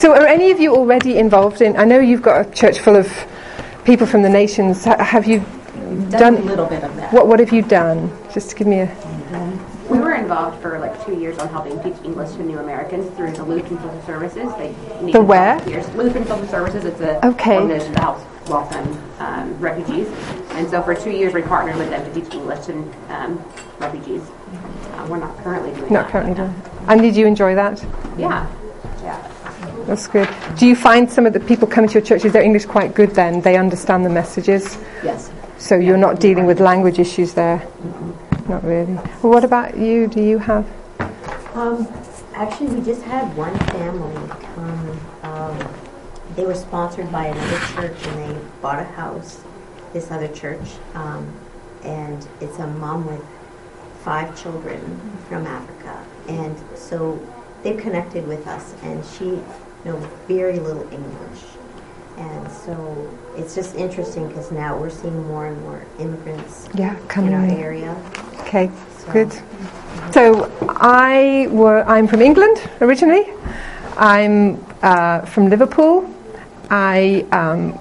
So, are any of you already involved in? I know you've got a church full of people from the nations. Have you done, done a little bit of that? What What have you done? Just to give me a. We were involved for like two years on helping teach English to new Americans through the Lutheran Social Services. They the where? Lutheran Social Services. It's a okay. organization that helps welcome um, refugees. And so for two years we partnered with them to teach English to um, refugees. Uh, we're not currently doing not that. currently doing. And did you enjoy that? Yeah. Yeah. That's good. Do you find some of the people coming to your church, is their English quite good then? They understand the messages? Yes. So you're not dealing with language issues there? Mm-hmm. Not really. Well, what about you? Do you have? Um, actually, we just had one family come. Um, they were sponsored by another church and they bought a house, this other church. Um, and it's a mom with five children from Africa. And so they connected with us, and she know very little English. And so it's just interesting because now we're seeing more and more immigrants yeah, coming in our in. area. Okay, so. good. So I were, I'm from England originally. I'm uh, from Liverpool. I um,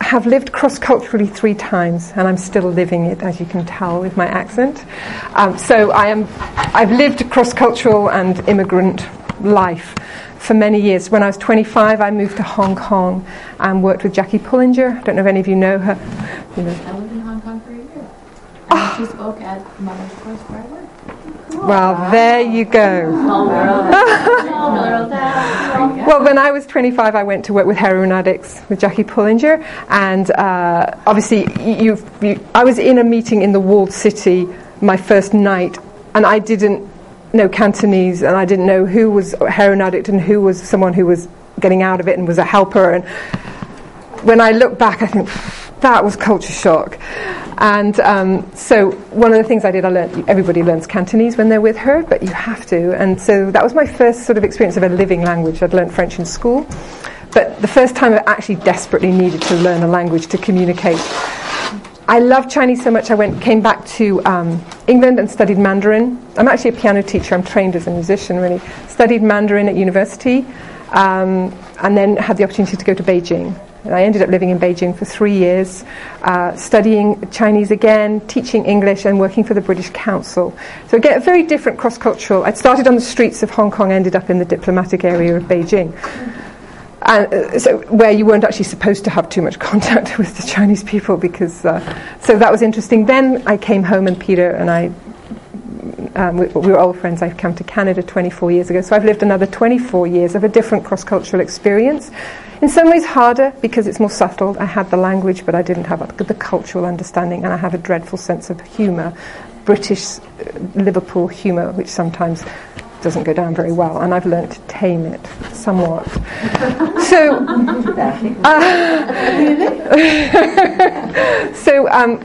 have lived cross culturally three times, and I'm still living it, as you can tell with my accent. Um, so I am, I've lived cross cultural and immigrant life for many years. When I was 25, I moved to Hong Kong and worked with Jackie Pullinger. I don't know if any of you know her. You know. I lived in Hong Kong for a year. And oh. she spoke at Mother's Course where I worked. Well, there you go. well, when I was 25, I went to work with heroin addicts with Jackie Pullinger, and uh, obviously, you, I was in a meeting in the walled city my first night, and I didn't know Cantonese, and I didn't know who was a heroin addict and who was someone who was getting out of it and was a helper. And when I look back, I think that was culture shock. And um, so one of the things I did, I learned everybody learns Cantonese when they're with her, but you have to. And so that was my first sort of experience of a living language. I'd learned French in school, but the first time I actually desperately needed to learn a language to communicate I love Chinese so much. I went, came back to um, England and studied Mandarin. I'm actually a piano teacher. I'm trained as a musician, really. Studied Mandarin at university, um, and then had the opportunity to go to Beijing. And I ended up living in Beijing for three years, uh, studying Chinese again, teaching English, and working for the British Council. So again, very different cross-cultural. I started on the streets of Hong Kong, ended up in the diplomatic area of Beijing and uh, so where you weren't actually supposed to have too much contact with the Chinese people because uh, so that was interesting. Then I came home and Peter and I um, we, we, were old friends. I've come to Canada 24 years ago, so I've lived another 24 years of a different cross-cultural experience. In some ways harder because it's more subtle. I had the language, but I didn't have the cultural understanding, and I have a dreadful sense of humour, British uh, Liverpool humour, which sometimes doesn't go down very well, and I've learned to tame it somewhat. so, uh, so um,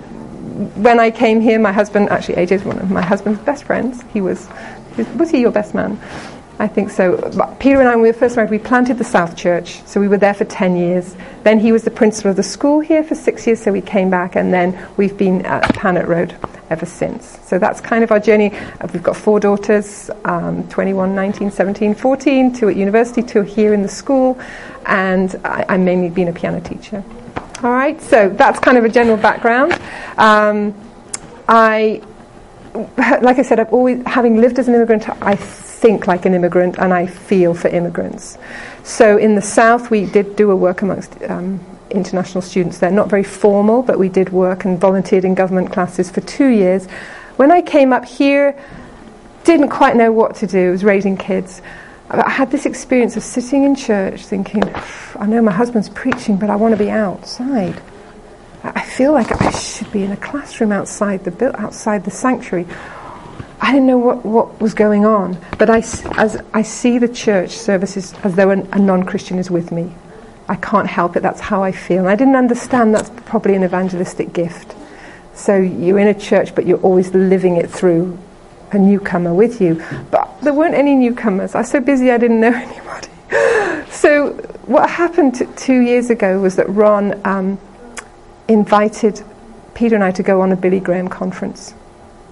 when I came here, my husband actually AJ is one of my husband's best friends. He was was he your best man? I think so. Peter and I, when we were first married, we planted the South Church, so we were there for 10 years. Then he was the principal of the school here for six years, so we came back, and then we've been at Panet Road ever since. So that's kind of our journey. Uh, we've got four daughters um, 21, 19, 17, 14, two at university, two here in the school, and I, I've mainly been a piano teacher. All right, so that's kind of a general background. Um, I, like I said, I've always, having lived as an immigrant, I think like an immigrant and I feel for immigrants. So in the South, we did do a work amongst um, international students there, not very formal, but we did work and volunteered in government classes for two years. When I came up here, didn't quite know what to do, was raising kids. I had this experience of sitting in church thinking, I know my husband's preaching, but I want to be outside. I feel like I should be in a classroom outside the, outside the sanctuary I didn't know what, what was going on, but I, as I see the church services as though an, a non Christian is with me. I can't help it, that's how I feel. And I didn't understand that's probably an evangelistic gift. So you're in a church, but you're always living it through a newcomer with you. But there weren't any newcomers. I was so busy I didn't know anybody. so what happened two years ago was that Ron um, invited Peter and I to go on a Billy Graham conference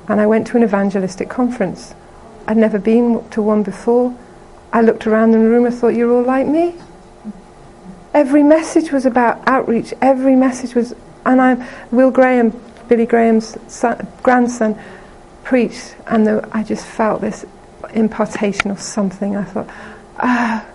and I went to an evangelistic conference. I'd never been to one before. I looked around in the room and thought, You're all like me? Every message was about outreach. Every message was, and I'm Will Graham, Billy Graham's son, grandson, preached, and the, I just felt this impartation of something. I thought, ah,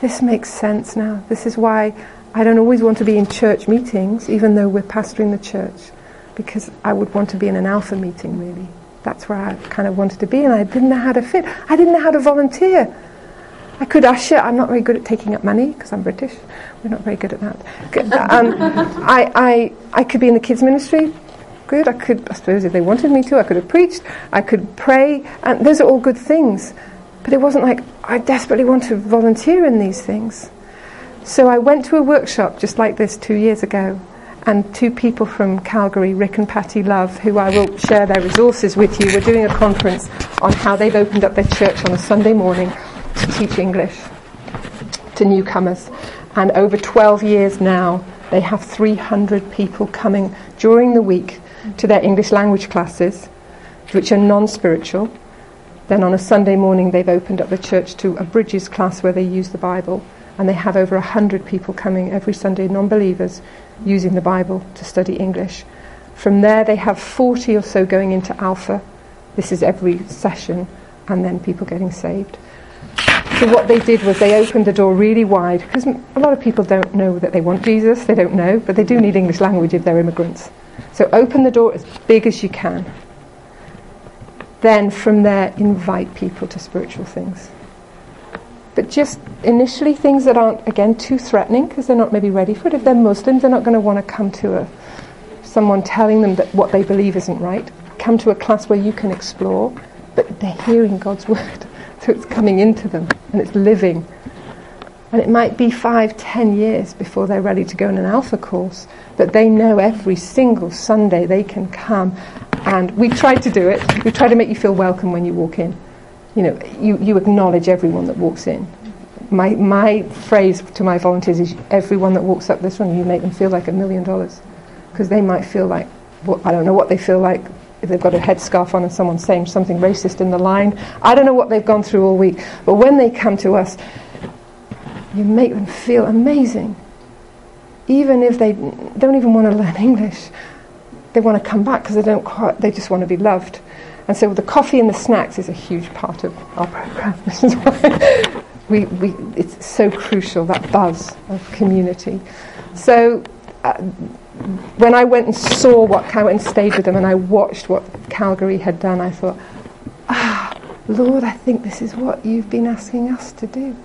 this makes sense now. This is why I don't always want to be in church meetings, even though we're pastoring the church, because I would want to be in an alpha meeting, really. That's where I kind of wanted to be, and I didn't know how to fit. I didn't know how to volunteer. I could usher. I'm not very good at taking up money because I'm British. We're not very good at that. Um, I, I, I could be in the kids' ministry. Good. I could, I suppose, if they wanted me to, I could have preached. I could pray. And those are all good things. But it wasn't like I desperately want to volunteer in these things. So I went to a workshop just like this two years ago. And two people from Calgary, Rick and Patty Love, who I will share their resources with you, were doing a conference on how they've opened up their church on a Sunday morning to teach English to newcomers. And over 12 years now, they have 300 people coming during the week to their English language classes, which are non spiritual. Then on a Sunday morning, they've opened up the church to a Bridges class where they use the Bible. And they have over 100 people coming every Sunday, non believers, using the Bible to study English. From there, they have 40 or so going into Alpha. This is every session, and then people getting saved. So what they did was they opened the door really wide because a lot of people don't know that they want Jesus, they don't know, but they do need English language if they're immigrants. So open the door as big as you can. Then from there, invite people to spiritual things. But just initially, things that aren't, again, too threatening because they're not maybe ready for it. If they're Muslims, they're not going to want to come to a, someone telling them that what they believe isn't right. Come to a class where you can explore, but they're hearing God's word. So it's coming into them and it's living. And it might be five, ten years before they're ready to go in an alpha course, but they know every single Sunday they can come. And we try to do it. We try to make you feel welcome when you walk in. You know, you, you acknowledge everyone that walks in. My, my phrase to my volunteers is everyone that walks up this one, you make them feel like a million dollars. Because they might feel like, well, I don't know what they feel like if they've got a headscarf on and someone's saying something racist in the line. I don't know what they've gone through all week. But when they come to us, you make them feel amazing. Even if they don't even want to learn English, they want to come back because they don't quite, they just want to be loved. And so the coffee and the snacks is a huge part of our program. This is why we, we, it's so crucial, that buzz of community. So uh, when I went and saw what I went and stayed with them and I watched what Calgary had done, I thought, ah, Lord, I think this is what you've been asking us to do.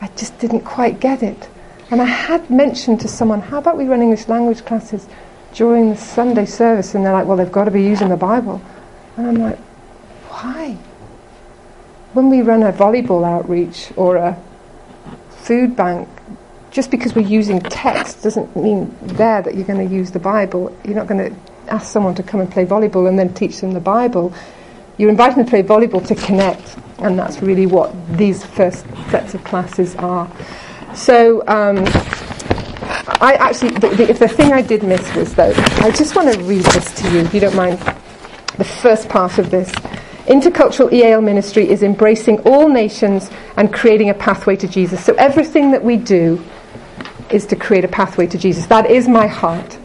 I just didn't quite get it. And I had mentioned to someone, how about we run English language classes during the Sunday service? And they're like, well, they've got to be using the Bible. And I'm like, why? When we run a volleyball outreach or a food bank, just because we're using text doesn't mean there that you're going to use the Bible. You're not going to ask someone to come and play volleyball and then teach them the Bible. You're inviting them to play volleyball to connect, and that's really what these first sets of classes are. So, um, I actually, the, the, the thing I did miss was though, I just want to read this to you, if you don't mind. The first part of this. Intercultural EAL ministry is embracing all nations and creating a pathway to Jesus. So everything that we do is to create a pathway to Jesus. That is my heart.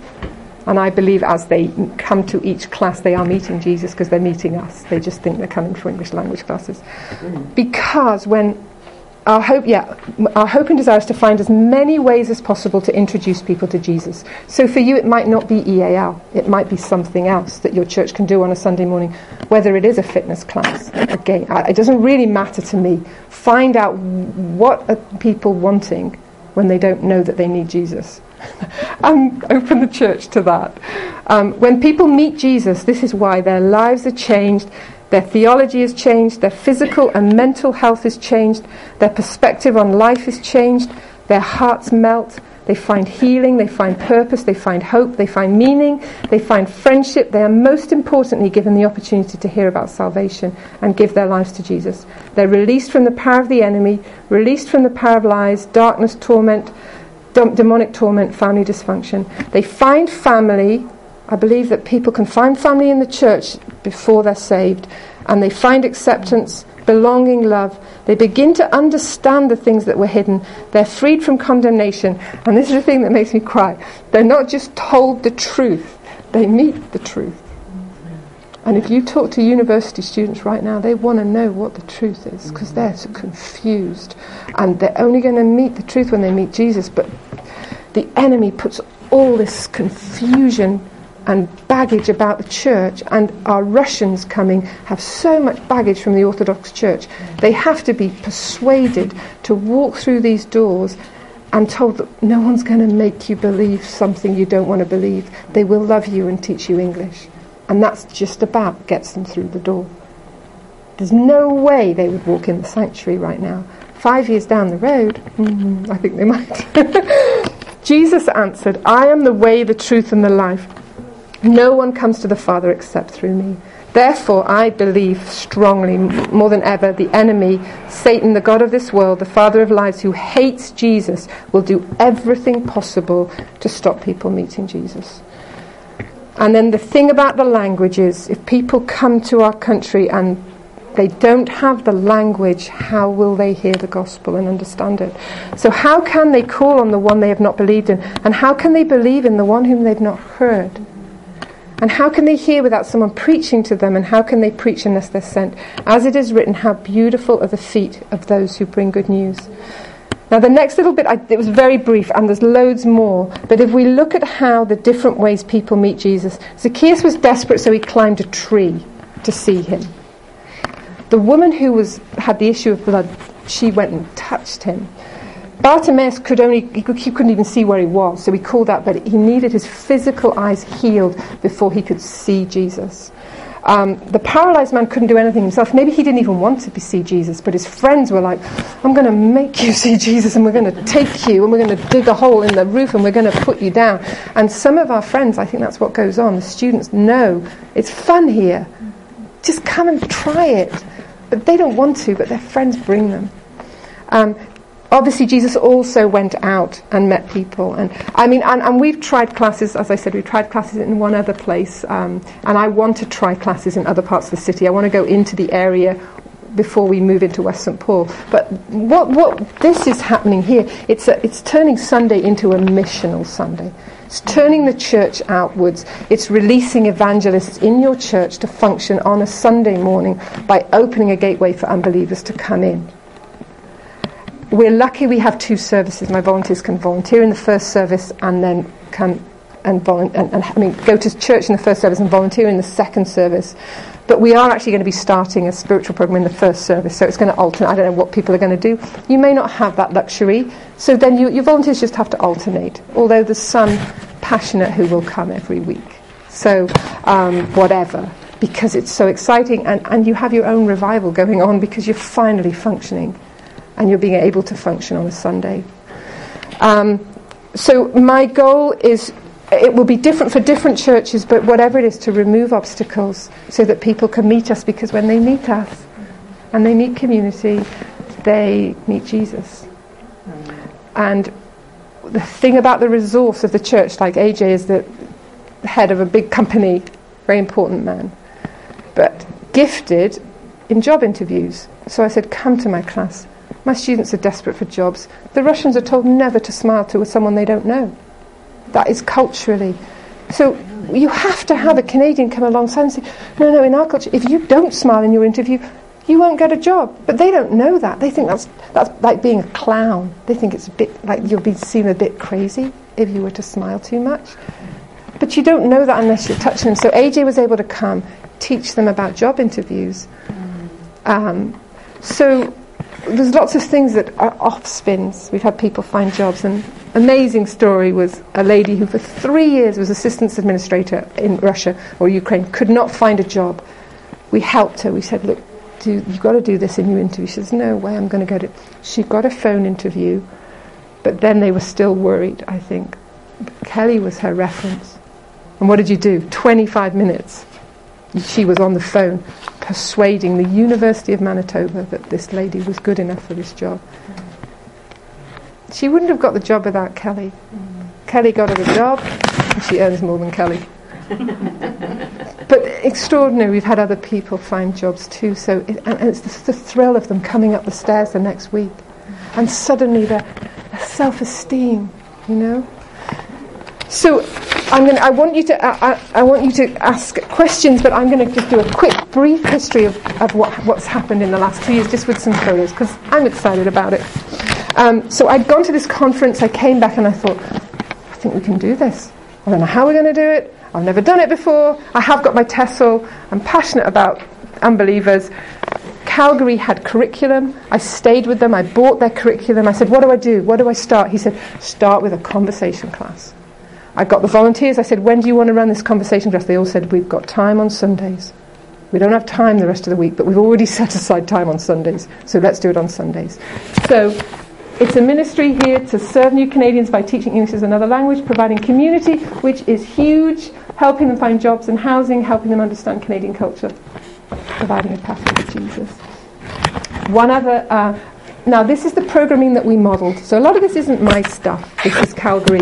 And I believe as they come to each class, they are meeting Jesus because they're meeting us. They just think they're coming for English language classes. Because when our hope, yeah, our hope and desire is to find as many ways as possible to introduce people to Jesus. So for you, it might not be EAL. It might be something else that your church can do on a Sunday morning, whether it is a fitness class. Again, it doesn't really matter to me. Find out what are people wanting when they don't know that they need Jesus. and open the church to that. Um, when people meet Jesus, this is why their lives are changed, their theology is changed, their physical and mental health is changed, their perspective on life is changed, their hearts melt, they find healing, they find purpose, they find hope, they find meaning, they find friendship. They are most importantly given the opportunity to hear about salvation and give their lives to Jesus. They're released from the power of the enemy, released from the power of lies, darkness, torment, demonic torment, family dysfunction. They find family. I believe that people can find family in the church before they're saved. And they find acceptance, belonging, love. They begin to understand the things that were hidden. They're freed from condemnation. And this is the thing that makes me cry. They're not just told the truth, they meet the truth. And if you talk to university students right now, they want to know what the truth is because they're so confused. And they're only going to meet the truth when they meet Jesus. But the enemy puts all this confusion and baggage about the church, and our Russians coming have so much baggage from the Orthodox Church. They have to be persuaded to walk through these doors and told that no one's going to make you believe something you don't want to believe. They will love you and teach you English. And that's just about gets them through the door. There's no way they would walk in the sanctuary right now. Five years down the road, mm, I think they might. Jesus answered, I am the way, the truth, and the life. No one comes to the Father except through me. Therefore, I believe strongly, more than ever, the enemy, Satan, the God of this world, the father of lies, who hates Jesus, will do everything possible to stop people meeting Jesus. And then the thing about the language is if people come to our country and they don't have the language, how will they hear the gospel and understand it? So, how can they call on the one they have not believed in? And how can they believe in the one whom they've not heard? And how can they hear without someone preaching to them? And how can they preach unless they're sent? As it is written, how beautiful are the feet of those who bring good news. Now, the next little bit, I, it was very brief, and there's loads more. But if we look at how the different ways people meet Jesus, Zacchaeus was desperate, so he climbed a tree to see him. The woman who was, had the issue of blood, she went and touched him. Bartimaeus could only, he, could, he couldn't even see where he was, so he called out, but he needed his physical eyes healed before he could see Jesus. Um, the paralyzed man couldn't do anything himself. Maybe he didn't even want to see Jesus, but his friends were like, I'm going to make you see Jesus and we're going to take you and we're going to dig a hole in the roof and we're going to put you down. And some of our friends, I think that's what goes on. The students know it's fun here. Just come and try it. But they don't want to, but their friends bring them. Um, obviously Jesus also went out and met people. And I mean, and, and, we've tried classes, as I said, we've tried classes in one other place. Um, and I want to try classes in other parts of the city. I want to go into the area before we move into West St Paul. But what, what this is happening here, it's, a, it's turning Sunday into a missional Sunday. It's turning the church outwards. It's releasing evangelists in your church to function on a Sunday morning by opening a gateway for unbelievers to come in we're lucky we have two services. My volunteers can volunteer in the first service and then come and, volu- and, and, I mean, go to church in the first service and volunteer in the second service. But we are actually going to be starting a spiritual program in the first service, so it's going to alternate. I don't know what people are going to do. You may not have that luxury, so then you, your volunteers just have to alternate. Although there's some passionate who will come every week. So, um, whatever, because it's so exciting, and, and you have your own revival going on because you're finally functioning and you're being able to function on a Sunday. Um, so my goal is it will be different for different churches, but whatever it is, to remove obstacles so that people can meet us because when they meet us and they meet community, they meet Jesus. And the thing about the resource of the church, like AJ is the head of a big company, very important man, but gifted in job interviews. So I said, Come to my class. My students are desperate for jobs. The Russians are told never to smile to someone they don't know. That is culturally. So you have to have a Canadian come alongside and say, no, no, in our culture, if you don't smile in your interview, you won't get a job. But they don't know that. They think that's, that's like being a clown. They think it's a bit like you'll be seen a bit crazy if you were to smile too much. But you don't know that unless you're touching them. So AJ was able to come, teach them about job interviews. Um, so there's lots of things that are off spins. We've had people find jobs, An amazing story was a lady who for three years was assistance administrator in Russia or Ukraine, could not find a job. We helped her. We said, look, do, you've got to do this in your interview. She says, no way, I'm going to get it. She got a phone interview, but then they were still worried, I think. Kelly was her reference. And what did you do? 25 minutes. She was on the phone persuading the University of Manitoba that this lady was good enough for this job. She wouldn't have got the job without Kelly. Kelly got her the job, and she earns more than Kelly. but extraordinary. We've had other people find jobs too. So, it, and it's the, the, thrill of them coming up the stairs the next week, and suddenly their, their self-esteem, you know. So, I'm going. I want you to. I, I, want you to ask questions, but I'm going to just do a quick, brief history of, of what, what's happened in the last two years, just with some photos, because I'm excited about it. Um, so I'd gone to this conference. I came back and I thought, I think we can do this. I don't know how we're going to do it. I've never done it before. I have got my TESOL. I'm passionate about unbelievers. Calgary had curriculum. I stayed with them. I bought their curriculum. I said, What do I do? What do I start? He said, Start with a conversation class. I got the volunteers. I said, When do you want to run this conversation class? They all said, We've got time on Sundays. We don't have time the rest of the week, but we've already set aside time on Sundays. So let's do it on Sundays. So it's a ministry here to serve new Canadians by teaching English as another language, providing community, which is huge, helping them find jobs and housing, helping them understand Canadian culture, providing a pathway to Jesus. One other, uh, now this is the programming that we modelled. So a lot of this isn't my stuff. This is Calgary.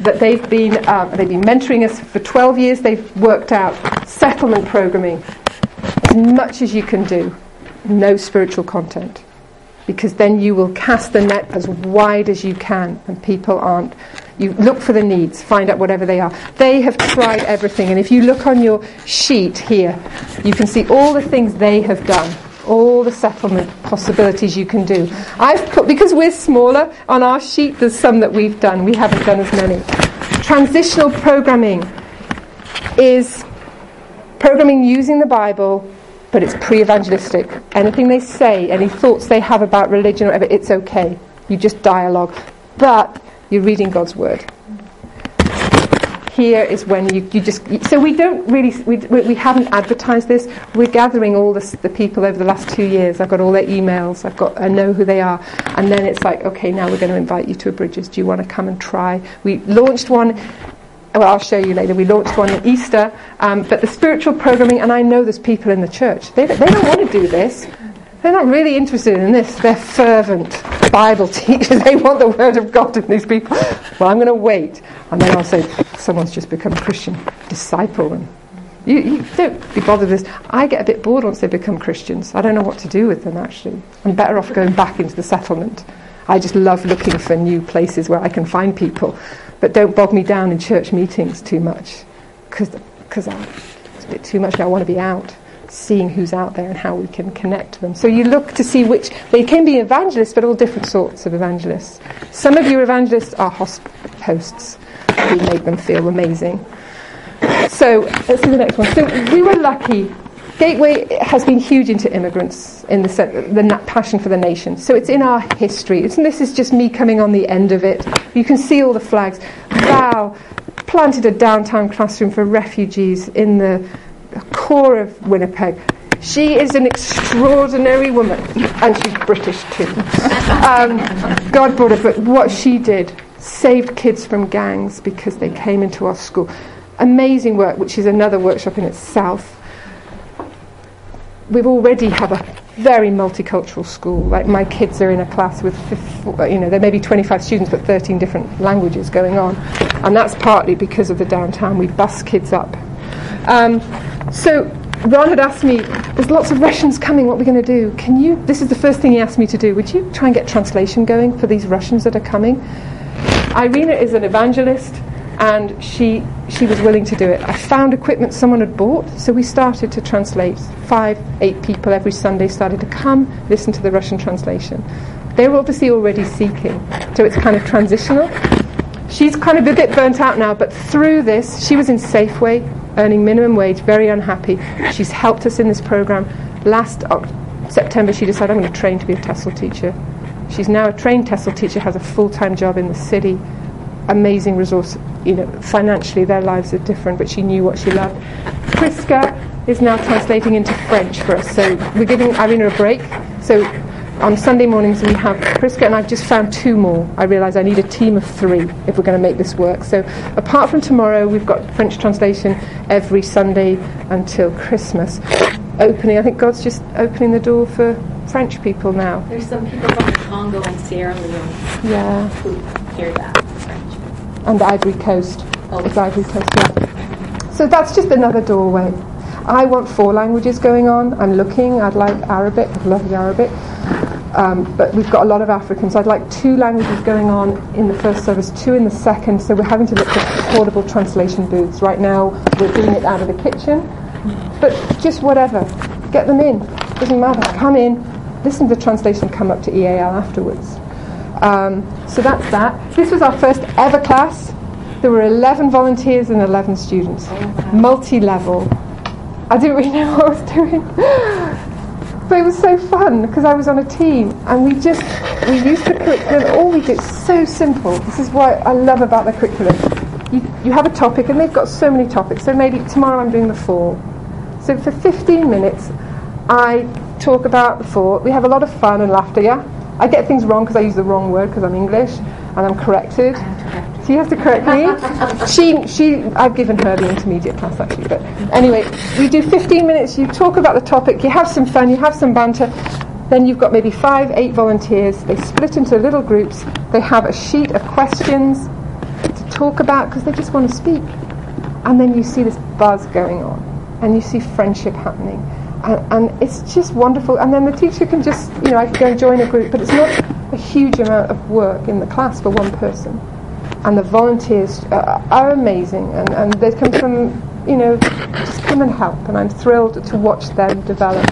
That they've been uh, they've been mentoring us for 12 years. They've worked out settlement programming as much as you can do. No spiritual content because then you will cast the net as wide as you can and people aren't you look for the needs find out whatever they are they have tried everything and if you look on your sheet here you can see all the things they have done all the settlement possibilities you can do i've put because we're smaller on our sheet there's some that we've done we haven't done as many transitional programming is programming using the bible but it's pre evangelistic. Anything they say, any thoughts they have about religion or whatever, it's okay. You just dialogue. But you're reading God's word. Here is when you, you just. So we don't really. We, we haven't advertised this. We're gathering all this, the people over the last two years. I've got all their emails. I've got. I know who they are. And then it's like, okay, now we're going to invite you to a Bridges. Do you want to come and try? We launched one well, I'll show you later. We launched one at Easter. Um, but the spiritual programming, and I know there's people in the church, they, they don't want to do this. They're not really interested in this. They're fervent Bible teachers. They want the Word of God in these people. Well, I'm going to wait. And then I'll say, someone's just become a Christian disciple. And you, you don't be bothered with this. I get a bit bored once they become Christians. I don't know what to do with them, actually. I'm better off going back into the settlement. I just love looking for new places where I can find people. But don't bog me down in church meetings too much because it's a bit too much. I want to be out, seeing who's out there and how we can connect them. So you look to see which, they can be evangelists, but all different sorts of evangelists. Some of your evangelists are host, hosts who make them feel amazing. So let's see the next one. So we were lucky Gateway has been huge into immigrants in the, the passion for the nation. So it's in our history. It's, this is just me coming on the end of it. You can see all the flags. Val planted a downtown classroom for refugees in the core of Winnipeg. She is an extraordinary woman, and she's British too. Um, God brought her, but what she did saved kids from gangs because they came into our school. Amazing work, which is another workshop in itself we've already have a very multicultural school. Like my kids are in a class with, you know, there may be 25 students, but 13 different languages going on, and that's partly because of the downtown. We bus kids up. Um, so Ron had asked me, "There's lots of Russians coming. What are we going to do? Can you?" This is the first thing he asked me to do. Would you try and get translation going for these Russians that are coming? Irina is an evangelist and she she was willing to do it. I found equipment someone had bought, so we started to translate. Five, eight people every Sunday started to come listen to the Russian translation. They were obviously already seeking, so it's kind of transitional. She's kind of a bit burnt out now, but through this, she was in Safeway, earning minimum wage, very unhappy. She's helped us in this program. Last September, she decided I'm going to train to be a TESOL teacher. She's now a trained TESOL teacher, has a full-time job in the city, amazing resource. You know, financially their lives are different, but she knew what she loved. Priska is now translating into French for us, so we're giving Irina a break. So on Sunday mornings we have Priska, and I've just found two more. I realise I need a team of three if we're going to make this work. So apart from tomorrow, we've got French translation every Sunday until Christmas. Opening, I think God's just opening the door for French people now. There's some people from the Congo and Sierra Leone. Yeah. Who hear that French. and the Ivory Coast. Oh. It's Ivory Coast, yeah. So that's just another doorway. I want four languages going on. I'm looking. I'd like Arabic. I'd love the Arabic. Um, but we've got a lot of Africans. I'd like two languages going on in the first service, two in the second. So we're having to look at portable translation booths. Right now, we're doing it out of the kitchen. But just whatever. Get them in. Doesn't matter. Come in, listen to the translation, come up to EAL afterwards. Um, so that's that. This was our first ever class. There were 11 volunteers and 11 students, multi level. I didn't really know what I was doing. But it was so fun because I was on a team and we just, we used the curriculum, all we did, so simple. This is what I love about the curriculum. You, you have a topic and they've got so many topics. So maybe tomorrow I'm doing the fall. So for 15 minutes, I talk about the fall. We have a lot of fun and laughter, yeah? I get things wrong because I use the wrong word because I'm English and I'm corrected. She have to correct me. she, she, I've given her the intermediate class actually. But anyway, we do 15 minutes. You talk about the topic. You have some fun. You have some banter. Then you've got maybe five, eight volunteers. They split into little groups. They have a sheet of questions to talk about because they just want to speak. And then you see this buzz going on, and you see friendship happening. And, and, it's just wonderful. And then the teacher can just, you know, I can go and join a group, but it's not a huge amount of work in the class for one person and the volunteers uh, are amazing, and, and they come from, you know, just come and help, and I'm thrilled to watch them develop.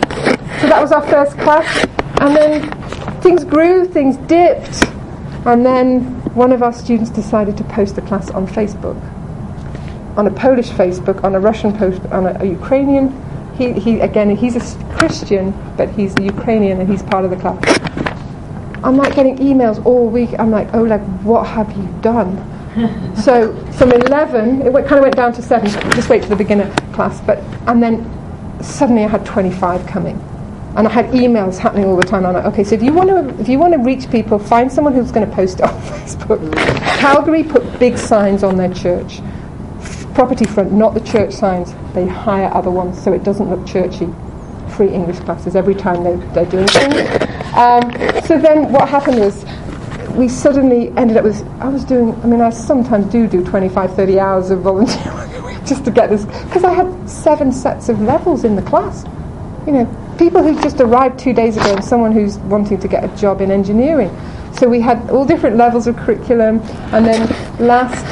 So that was our first class, and then things grew, things dipped, and then one of our students decided to post the class on Facebook, on a Polish Facebook, on a Russian post, on a, a Ukrainian. He, he again, he's a Christian, but he's a Ukrainian, and he's part of the class I'm like getting emails all week. I'm like, oh, like, what have you done? so from 11, it went, kind of went down to 7, just wait for the beginner class. But And then suddenly I had 25 coming. And I had emails happening all the time. I'm like, okay, so if you want to, if you want to reach people, find someone who's going to post it on Facebook. Calgary put big signs on their church. Property front, not the church signs. They hire other ones so it doesn't look churchy free English classes every time they, they're doing things. Um, so then what happened was we suddenly ended up with, I was doing, I mean, I sometimes do do 25, 30 hours of volunteer work just to get this, because I had seven sets of levels in the class. You know, people who just arrived two days ago and someone who's wanting to get a job in engineering. So we had all different levels of curriculum, and then last,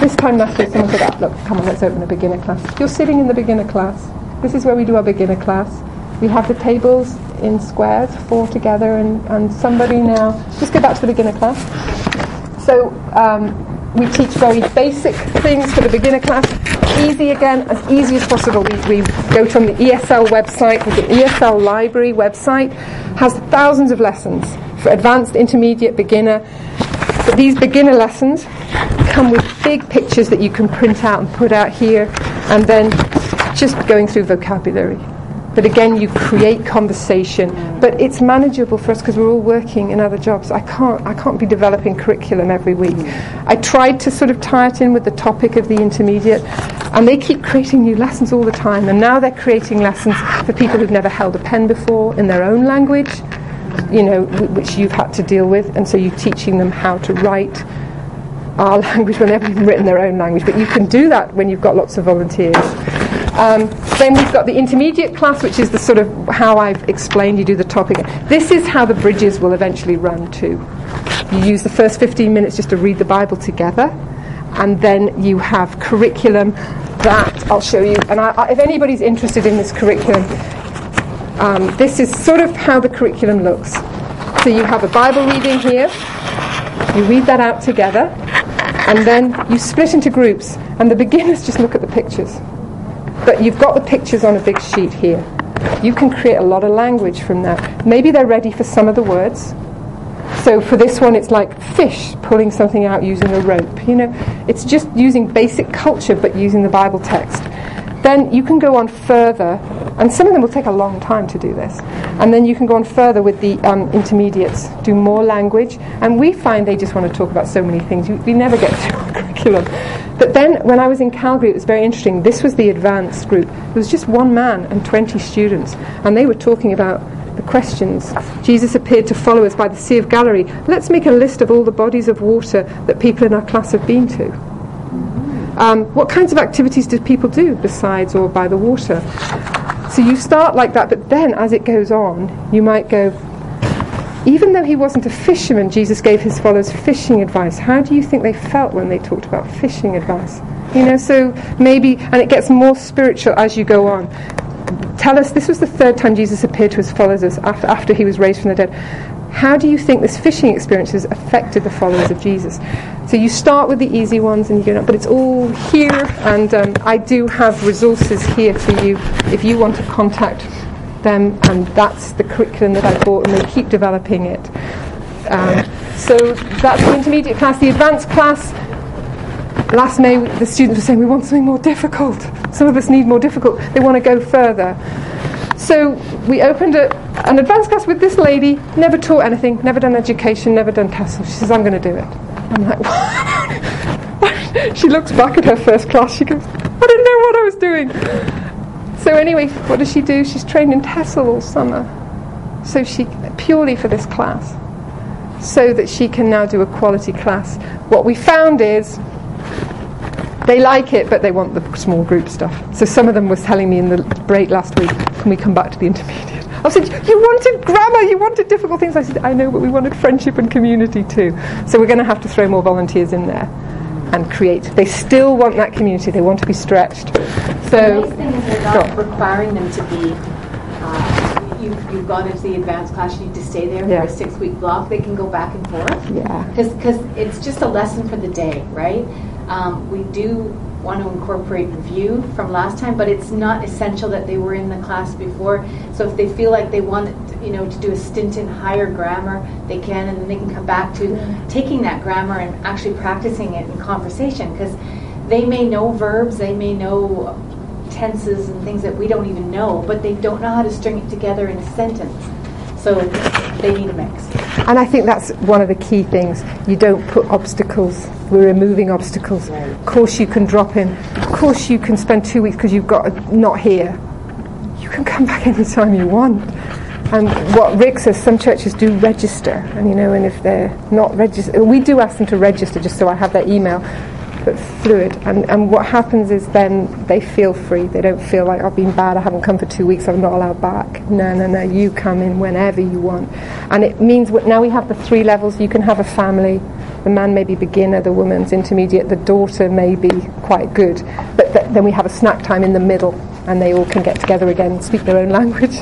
this time last week, someone said, oh, look, come on, let's open a beginner class. You're sitting in the beginner class. This is where we do our beginner class. We have the tables in squares, four together, and, and somebody now, just go back to the beginner class. So um, we teach very basic things for the beginner class. Easy again, as easy as possible. We, we go to the ESL website, the ESL library website has thousands of lessons for advanced, intermediate, beginner. But these beginner lessons come with big pictures that you can print out and put out here, and then just going through vocabulary. But again, you create conversation. But it's manageable for us because we're all working in other jobs. I can't, I can't be developing curriculum every week. I tried to sort of tie it in with the topic of the intermediate, and they keep creating new lessons all the time. And now they're creating lessons for people who've never held a pen before in their own language, you know, which you've had to deal with. And so you're teaching them how to write our language when they've written their own language. But you can do that when you've got lots of volunteers. Um, then we've got the intermediate class, which is the sort of how I've explained you do the topic. This is how the bridges will eventually run too. You use the first 15 minutes just to read the Bible together, and then you have curriculum that I'll show you. And I, I, if anybody's interested in this curriculum, um, this is sort of how the curriculum looks. So you have a Bible reading here, you read that out together, and then you split into groups, and the beginners just look at the pictures. But you've got the pictures on a big sheet here. You can create a lot of language from that. Maybe they're ready for some of the words. So for this one, it's like fish pulling something out using a rope. You know, it's just using basic culture, but using the Bible text. Then you can go on further, and some of them will take a long time to do this. And then you can go on further with the um, intermediates, do more language. And we find they just want to talk about so many things. We never get through our curriculum. But then when I was in Calgary, it was very interesting. This was the advanced group. There was just one man and 20 students, and they were talking about the questions. Jesus appeared to followers by the Sea of Galilee. Let's make a list of all the bodies of water that people in our class have been to. Um, what kinds of activities do people do besides or by the water? So you start like that, but then as it goes on, you might go, even though he wasn't a fisherman, Jesus gave his followers fishing advice. How do you think they felt when they talked about fishing advice? You know, so maybe, and it gets more spiritual as you go on. Tell us, this was the third time Jesus appeared to his followers after, after he was raised from the dead. How do you think this fishing experience has affected the followers of Jesus? So you start with the easy ones and you go, but it's all here, and um, I do have resources here for you if you want to contact them, and that's the curriculum that I bought, and they keep developing it. Um, so that's the intermediate class. The advanced class, last May, the students were saying, we want something more difficult. Some of us need more difficult. They want to go further. So we opened a, an advanced class with this lady, never taught anything, never done education, never done TESOL. She says, I'm going to do it. I'm like, what? she looks back at her first class. She goes, I didn't know what I was doing. So anyway, what does she do? She's trained in TESOL all summer. So she, purely for this class, so that she can now do a quality class. What we found is they like it, but they want the small group stuff. So some of them was telling me in the break last week, can we come back to the intermediate? I said, you wanted grammar, you wanted difficult things. I said, I know, but we wanted friendship and community too. So we're going to have to throw more volunteers in there and create. They still want that community. They want to be stretched. So, the nice thing is they're not requiring them to be. Uh, you've, you've gone into the advanced class. You need to stay there Yeah. for a six-week block. They can go back and forth. yeah. because it's just a lesson for the day, right? Um, we do want to incorporate review from last time, but it's not essential that they were in the class before. So if they feel like they want, you know, to do a stint in higher grammar, they can, and then they can come back to taking that grammar and actually practicing it in conversation because they may know verbs, they may know tenses and things that we don't even know, but they don't know how to string it together in a sentence. So they need a mix. And I think that's one of the key things. You don't put obstacles. We're removing obstacles. Of course, you can drop in. Of course, you can spend two weeks because you've got not here. You can come back anytime you want. And what Rick says, some churches do register, and you know, and if they're not registered, we do ask them to register just so I have their email. But fluid, and, and what happens is then they feel free. They don't feel like I've been bad. I haven't come for two weeks. I'm not allowed back. No, no, no. You come in whenever you want, and it means what, now we have the three levels. You can have a family. The man may be beginner, the woman's intermediate, the daughter may be quite good, but th- then we have a snack time in the middle, and they all can get together again and speak their own language.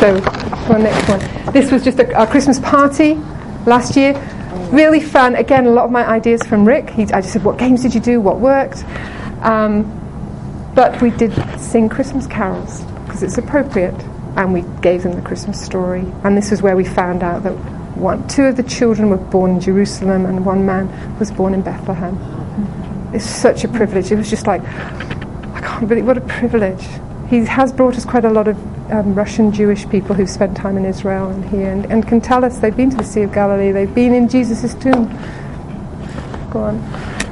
So, one next one. This was just a, our Christmas party last year. Really fun. Again, a lot of my ideas from Rick. He, I just said, "What games did you do? What worked?" Um, but we did sing Christmas carols because it's appropriate, and we gave them the Christmas story. And this is where we found out that one, two of the children were born in Jerusalem, and one man was born in Bethlehem. It's such a privilege. It was just like, I can't believe what a privilege. He has brought us quite a lot of um, Russian Jewish people who've spent time in Israel and here, and, and can tell us they've been to the Sea of Galilee, they've been in Jesus' tomb. Go on.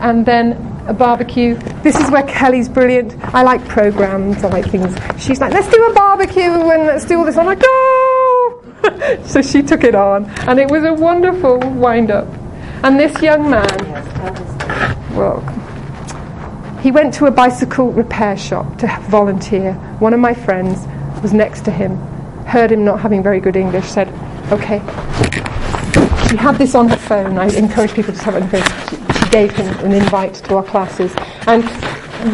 And then a barbecue. This is where Kelly's brilliant. I like programs, I like things. She's like, let's do a barbecue and let's do all this. I'm like, go! so she took it on, and it was a wonderful wind up. And this young man, well, he went to a bicycle repair shop to volunteer. One of my friends was next to him, heard him not having very good English, said, okay. She had this on her phone. I encourage people to have it on phone. She, gave him an invite to our classes. And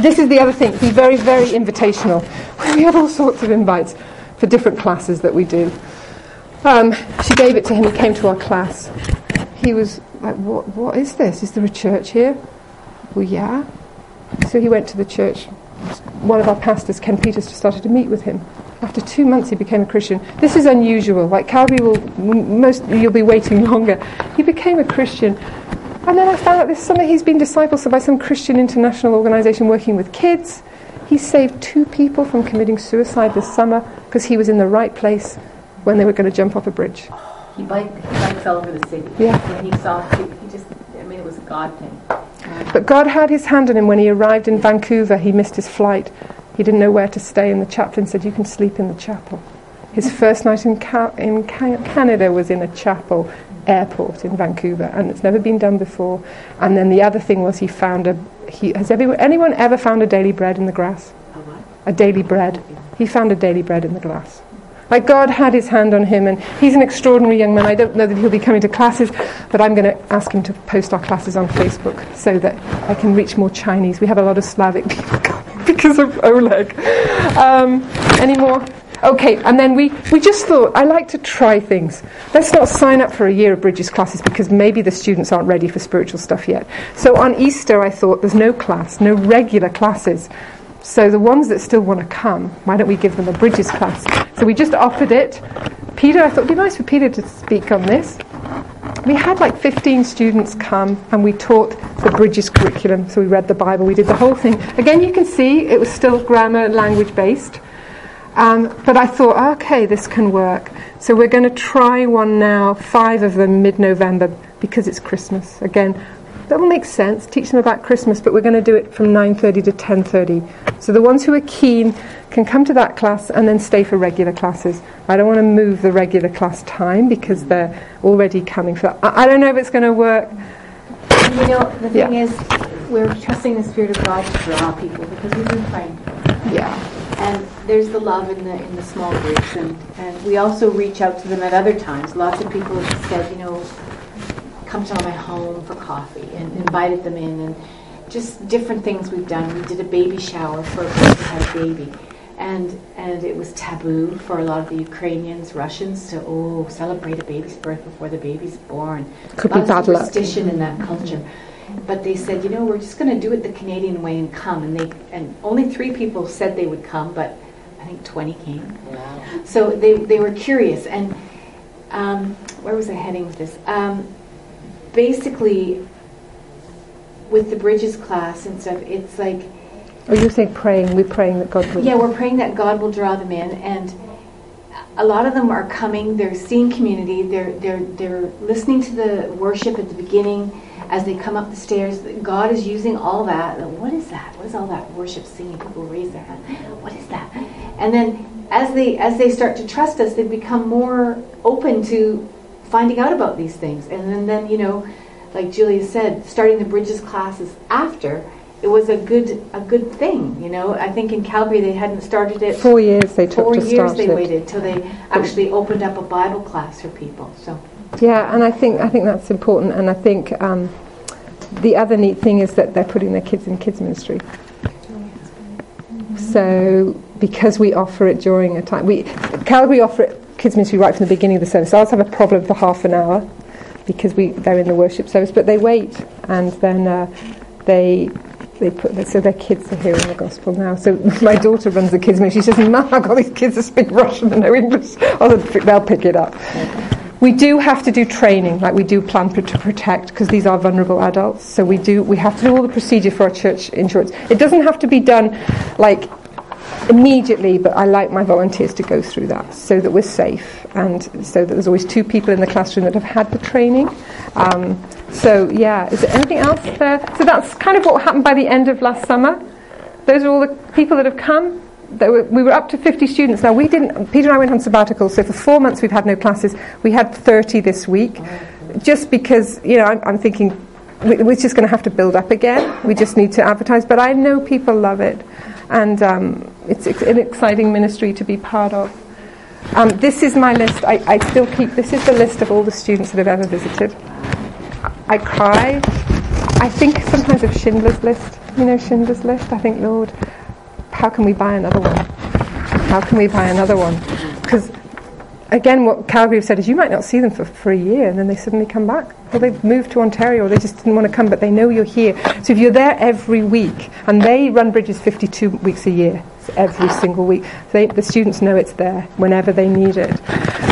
this is the other thing, be very, very invitational. We have all sorts of invites for different classes that we do. Um, she gave it to him, he came to our class. He was like, what, what is this? Is there a church here? Well, yeah. So he went to the church. One of our pastors, Ken Peters, started to meet with him. After two months, he became a Christian. This is unusual. Like Calgary will, m- most you'll be waiting longer. He became a Christian, and then I found out this summer he's been discipled by some Christian international organisation working with kids. He saved two people from committing suicide this summer because he was in the right place when they were going to jump off a bridge. He bike, he bikes all over the city. Yeah. When he saw, he, he just, I mean, it was a God thing. But God had his hand on him when he arrived in Vancouver. He missed his flight. He didn't know where to stay, and the chaplain said, You can sleep in the chapel. His first night in, Ca- in Ca- Canada was in a chapel. airport in Vancouver, and it's never been done before. And then the other thing was he found a. He, has everyone, anyone ever found a daily bread in the grass? A daily bread. He found a daily bread in the glass. Like God had his hand on him, and he's an extraordinary young man. I don't know that he'll be coming to classes, but I'm going to ask him to post our classes on Facebook so that I can reach more Chinese. We have a lot of Slavic people because of Oleg. Um, any more? Okay, and then we, we just thought, I like to try things. Let's not sign up for a year of Bridges classes because maybe the students aren't ready for spiritual stuff yet. So on Easter, I thought there's no class, no regular classes. So the ones that still want to come, why don't we give them a Bridges class? So we just offered it. Peter, I thought it'd be nice for Peter to speak on this. We had like 15 students come and we taught the Bridges curriculum. So we read the Bible, we did the whole thing. Again, you can see it was still grammar, language based. Um, but I thought, okay, this can work. So we're going to try one now, five of them mid November, because it's Christmas. Again, that will make sense. Teach them about Christmas, but we're going to do it from 9:30 to 10:30. So the ones who are keen can come to that class and then stay for regular classes. I don't want to move the regular class time because they're already coming for that. I, I don't know if it's going to work. You know, the thing Yeah. is, we're trusting the Spirit of God to draw people because we've been praying. Yeah. And there's the love in the in the small groups, and, and we also reach out to them at other times. Lots of people have said, you know, come to my home for coffee, and invited them in, and just different things we've done. We did a baby shower for a person who had a baby, and and it was taboo for a lot of the Ukrainians, Russians to oh celebrate a baby's birth before the baby's born. Could be Lots of bad luck. superstition in that culture. But they said, you know, we're just going to do it the Canadian way and come. And they and only three people said they would come, but I think 20 came. Wow. So they, they were curious. And um, where was I heading with this? Um, basically, with the Bridges class and stuff, it's like, Oh, you're saying praying. We're praying that God will. yeah, we're praying that God will draw them in. And a lot of them are coming, they're seeing community, they're, they're, they're listening to the worship at the beginning as they come up the stairs. God is using all that. What is that? What is all that worship singing? People raise their hand. What is that? And then as they as they start to trust us, they become more open to finding out about these things. And then, then you know, like Julia said, starting the Bridges classes after, it was a good a good thing. You know, I think in Calgary they hadn't started it Four years they took four to years they it. waited till they actually opened up a Bible class for people. So Yeah, and I think I think that's important, and I think um, the other neat thing is that they're putting their kids in kids ministry. So because we offer it during a time, we Calgary offer it kids ministry right from the beginning of the service. Ours have a problem for half an hour because we they're in the worship service, but they wait and then uh, they. They put so their kids are hearing the gospel now. So my daughter runs the kids ministry. She says, "Mum, I've got these kids that speak Russian and no English. They'll pick it up." We do have to do training, like we do plan to protect, because these are vulnerable adults. So we do. We have to do all the procedure for our church insurance. It doesn't have to be done like immediately, but I like my volunteers to go through that so that we're safe and so that there's always two people in the classroom that have had the training. Um, so yeah, is there anything else there? So that's kind of what happened by the end of last summer. Those are all the people that have come. Were, we were up to 50 students. Now we didn't. Peter and I went on sabbatical, so for four months we've had no classes. We had 30 this week, just because you know I'm, I'm thinking we- we're just going to have to build up again. We just need to advertise. But I know people love it, and um, it's an exciting ministry to be part of. Um, this is my list. I, I still keep. This is the list of all the students that I've ever visited. I cry. I think sometimes of Schindler's List. You know Schindler's List. I think, Lord, how can we buy another one? How can we buy another one? Because again, what Calgary have said is you might not see them for, for a year and then they suddenly come back. Well, they've moved to Ontario or they just didn't want to come, but they know you're here. So if you're there every week, and they run bridges 52 weeks a year, it's every single week, they, the students know it's there whenever they need it.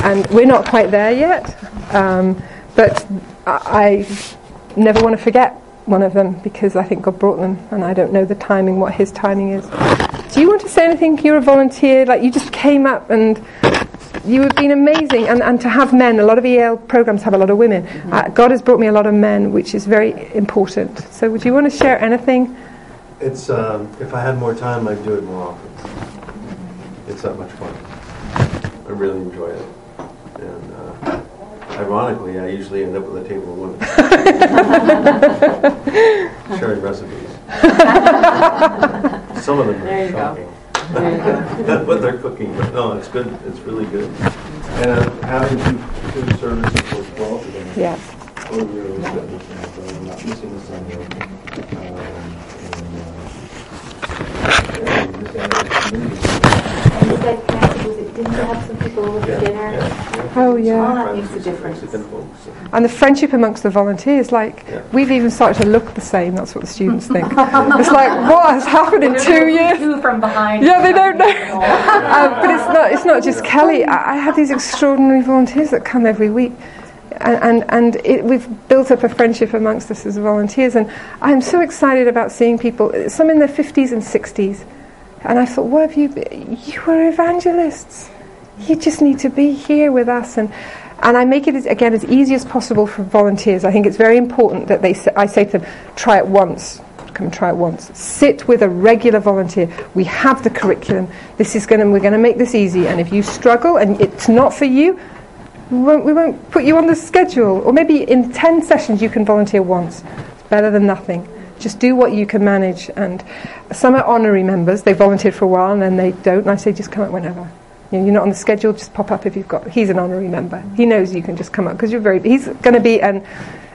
And we're not quite there yet, um, but I, I never want to forget one of them because I think God brought them and I don't know the timing, what His timing is. Do you want to say anything? You're a volunteer, like you just came up and you have been amazing. And, and to have men, a lot of EAL programs have a lot of women. Uh, God has brought me a lot of men, which is very important. So, would you want to share anything? It's um, if I had more time, I'd do it more often. It's that much fun. I really enjoy it, and uh, Ironically, I usually end up with a table of women. Sharing recipes. Some of them There are you go. Shocking. what they're cooking, but no, it's good. It's really good. And uh, having two, two services for 12 again. Yeah. Oh, really good. I'm not missing the Sunday. Um, and, uh, and this community. Didn't you have some people over for Yeah, dinner? yeah, yeah. Oh, yeah. Oh, that makes a difference. And the friendship amongst the volunteers, like, Yeah. we've even started to look the same. That's what the students think. it's like, what has happened in two years? Two from behind. Yeah, they don't know. um, but it's not. It's not just Kelly. I, I have these extraordinary volunteers that come every week, and and, and it, we've built up a friendship amongst us as volunteers. And I'm so excited about seeing people. Some in their 50s and 60s, and I thought, what have you? Been? You were evangelists. You just need to be here with us and. And I make it as, again as easy as possible for volunteers. I think it's very important that they. I say to them, try it once come try it once. Sit with a regular volunteer. We have the curriculum. This is going to, we're going to make this easy. And if you struggle and it's not for you, we won't, we won't put you on the schedule. Or maybe in 10 sessions you can volunteer once. It's better than nothing. Just do what you can manage. And some are honorary members. They volunteered for a while and then they don't. And I say, just come up whenever. You know, you're not on the schedule, just pop up if you've got. He's an honorary member. He knows you can just come up because you're very. He's going to be an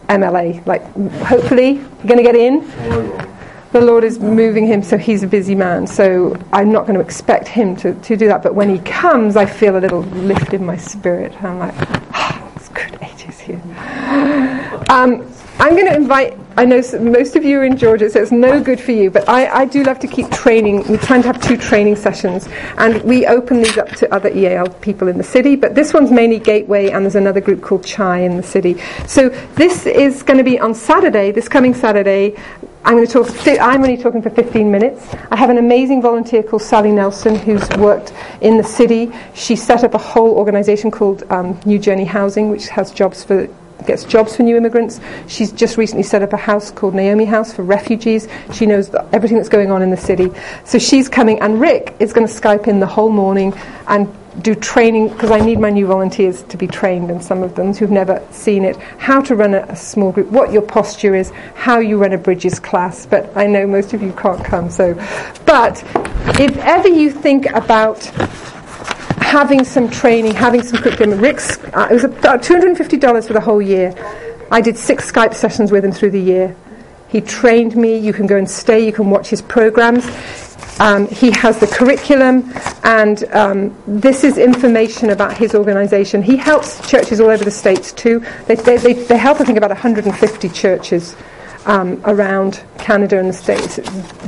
MLA. Like, hopefully, you're going to get in the Lord is moving him, so he's a busy man. So I'm not going to expect him to, to do that. But when he comes, I feel a little lift in my spirit. I'm like, ah, it's good ages here. Um, I'm going to invite, I know most of you are in Georgia, so it's no good for you, but I, I do love to keep training. We're trying to have two training sessions, and we open these up to other EAL people in the city, but this one's mainly Gateway, and there's another group called Chai in the city. So this is going to be on Saturday, this coming Saturday. I'm going to talk. I'm only talking for 15 minutes. I have an amazing volunteer called Sally Nelson who's worked in the city. She set up a whole organisation called um, New Journey Housing, which has jobs for gets jobs for new immigrants. She's just recently set up a house called Naomi House for refugees. She knows th- everything that's going on in the city. So she's coming, and Rick is going to Skype in the whole morning and do training because I need my new volunteers to be trained, and some of them who've never seen it, how to run a, a small group, what your posture is, how you run a Bridges class. But I know most of you can't come, so. But if ever you think about having some training, having some curriculum. Rick's, uh, it was about $250 for the whole year. I did six Skype sessions with him through the year. He trained me. You can go and stay. You can watch his programs. Um, he has the curriculum, and um, this is information about his organisation. He helps churches all over the states too. They, they, they, they help, I think, about 150 churches um, around Canada and the States,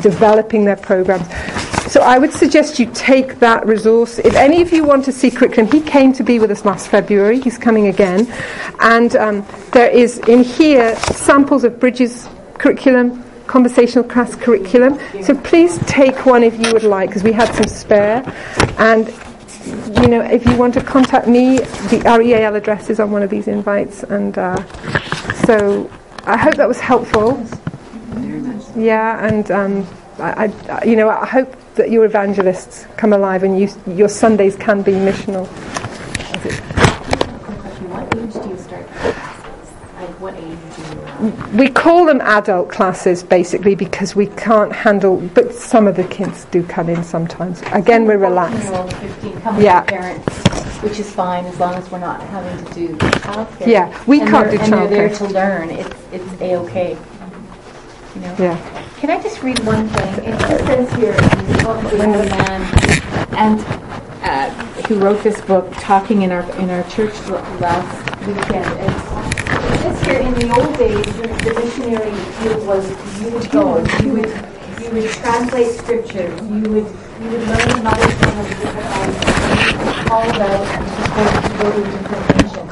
developing their programs. So I would suggest you take that resource. If any of you want to see curriculum, he came to be with us last February. He's coming again. And um, there is in here samples of Bridges curriculum, conversational class curriculum. So please take one if you would like, because we had some spare. And you know, if you want to contact me, the REAL address is on one of these invites. And uh, so I hope that was helpful. Yeah, and um, I, I, you know, I hope that your evangelists come alive and you, your Sundays can be missional. What age do you start classes? Like what age do you? We call them adult classes basically because we can't handle, but some of the kids do come in sometimes. Again, we're relaxed. Yeah. parents, which is fine as long as we're not having to do childcare. Yeah, we And can't do And they're there to learn. It's it's a okay. You know. Yeah. Can I just read one thing? It just says here in the book we have a man and uh, who wrote this book talking in our in our church last weekend. In the old days the, missionary field was you would go you would you would translate scripture you would you would learn the mother tongue of different languages call out and to go to different nation.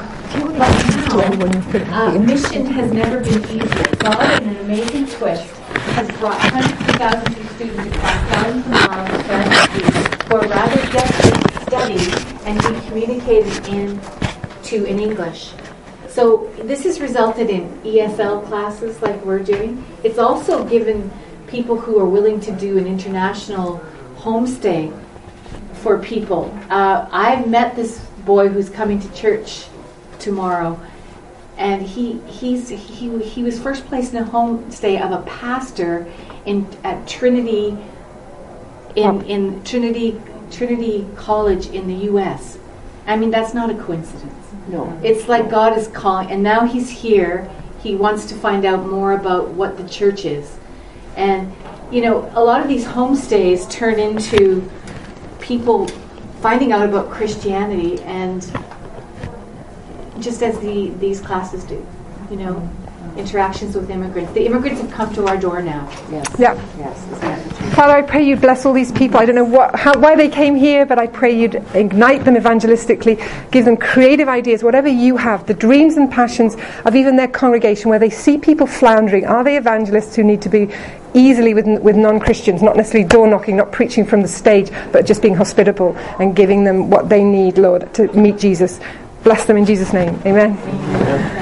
But now, uh, mission has never been easier. God, in an amazing twist, has brought hundreds of thousands of students across thousands of miles of Fahrenheit who are rather desperate to study and be communicated in to in English. So this has resulted in ESL classes like we're doing. It's also given people who are willing to do an international homestay for people. Uh, I've met this boy who's coming to church tomorrow, and he he's he he was first placed in a homestay of a pastor in at Trinity in in Trinity Trinity College in the U.S. I mean, that's not a coincidence. No. It's like God is calling, and now he's here. He wants to find out more about what the church is. And, you know, a lot of these homestays turn into people finding out about Christianity and just as the, these classes do, you know, interactions with immigrants. The immigrants have come to our door now. Yes. Yeah. Yes. Isn't that the truth? Father, I pray you'd bless all these people. I don't know what, how, why they came here, but I pray you'd ignite them evangelistically, give them creative ideas, whatever you have, the dreams and passions of even their congregation, where they see people floundering. Are they evangelists who need to be easily with, with non Christians, not necessarily door knocking, not preaching from the stage, but just being hospitable and giving them what they need, Lord, to meet Jesus? Bless them in Jesus' name. Amen.